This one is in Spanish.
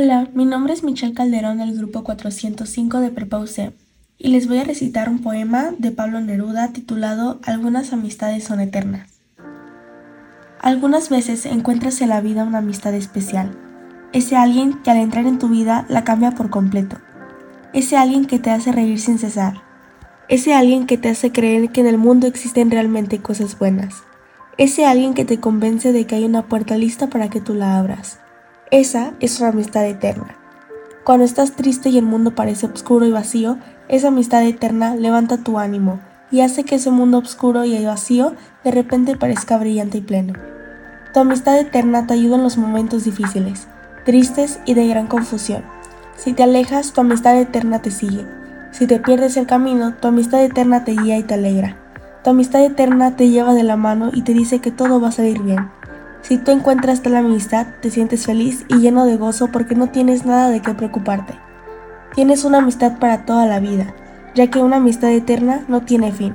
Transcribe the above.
Hola, mi nombre es Michelle Calderón del grupo 405 de Prepause y les voy a recitar un poema de Pablo Neruda titulado Algunas amistades son eternas. Algunas veces encuentras en la vida una amistad especial, ese alguien que al entrar en tu vida la cambia por completo, ese alguien que te hace reír sin cesar, ese alguien que te hace creer que en el mundo existen realmente cosas buenas, ese alguien que te convence de que hay una puerta lista para que tú la abras esa es una amistad eterna. Cuando estás triste y el mundo parece oscuro y vacío, esa amistad eterna levanta tu ánimo y hace que ese mundo oscuro y vacío de repente parezca brillante y pleno. Tu amistad eterna te ayuda en los momentos difíciles, tristes y de gran confusión. Si te alejas, tu amistad eterna te sigue. Si te pierdes el camino, tu amistad eterna te guía y te alegra. Tu amistad eterna te lleva de la mano y te dice que todo va a salir bien. Si tú encuentras tal amistad, te sientes feliz y lleno de gozo porque no tienes nada de qué preocuparte. Tienes una amistad para toda la vida, ya que una amistad eterna no tiene fin.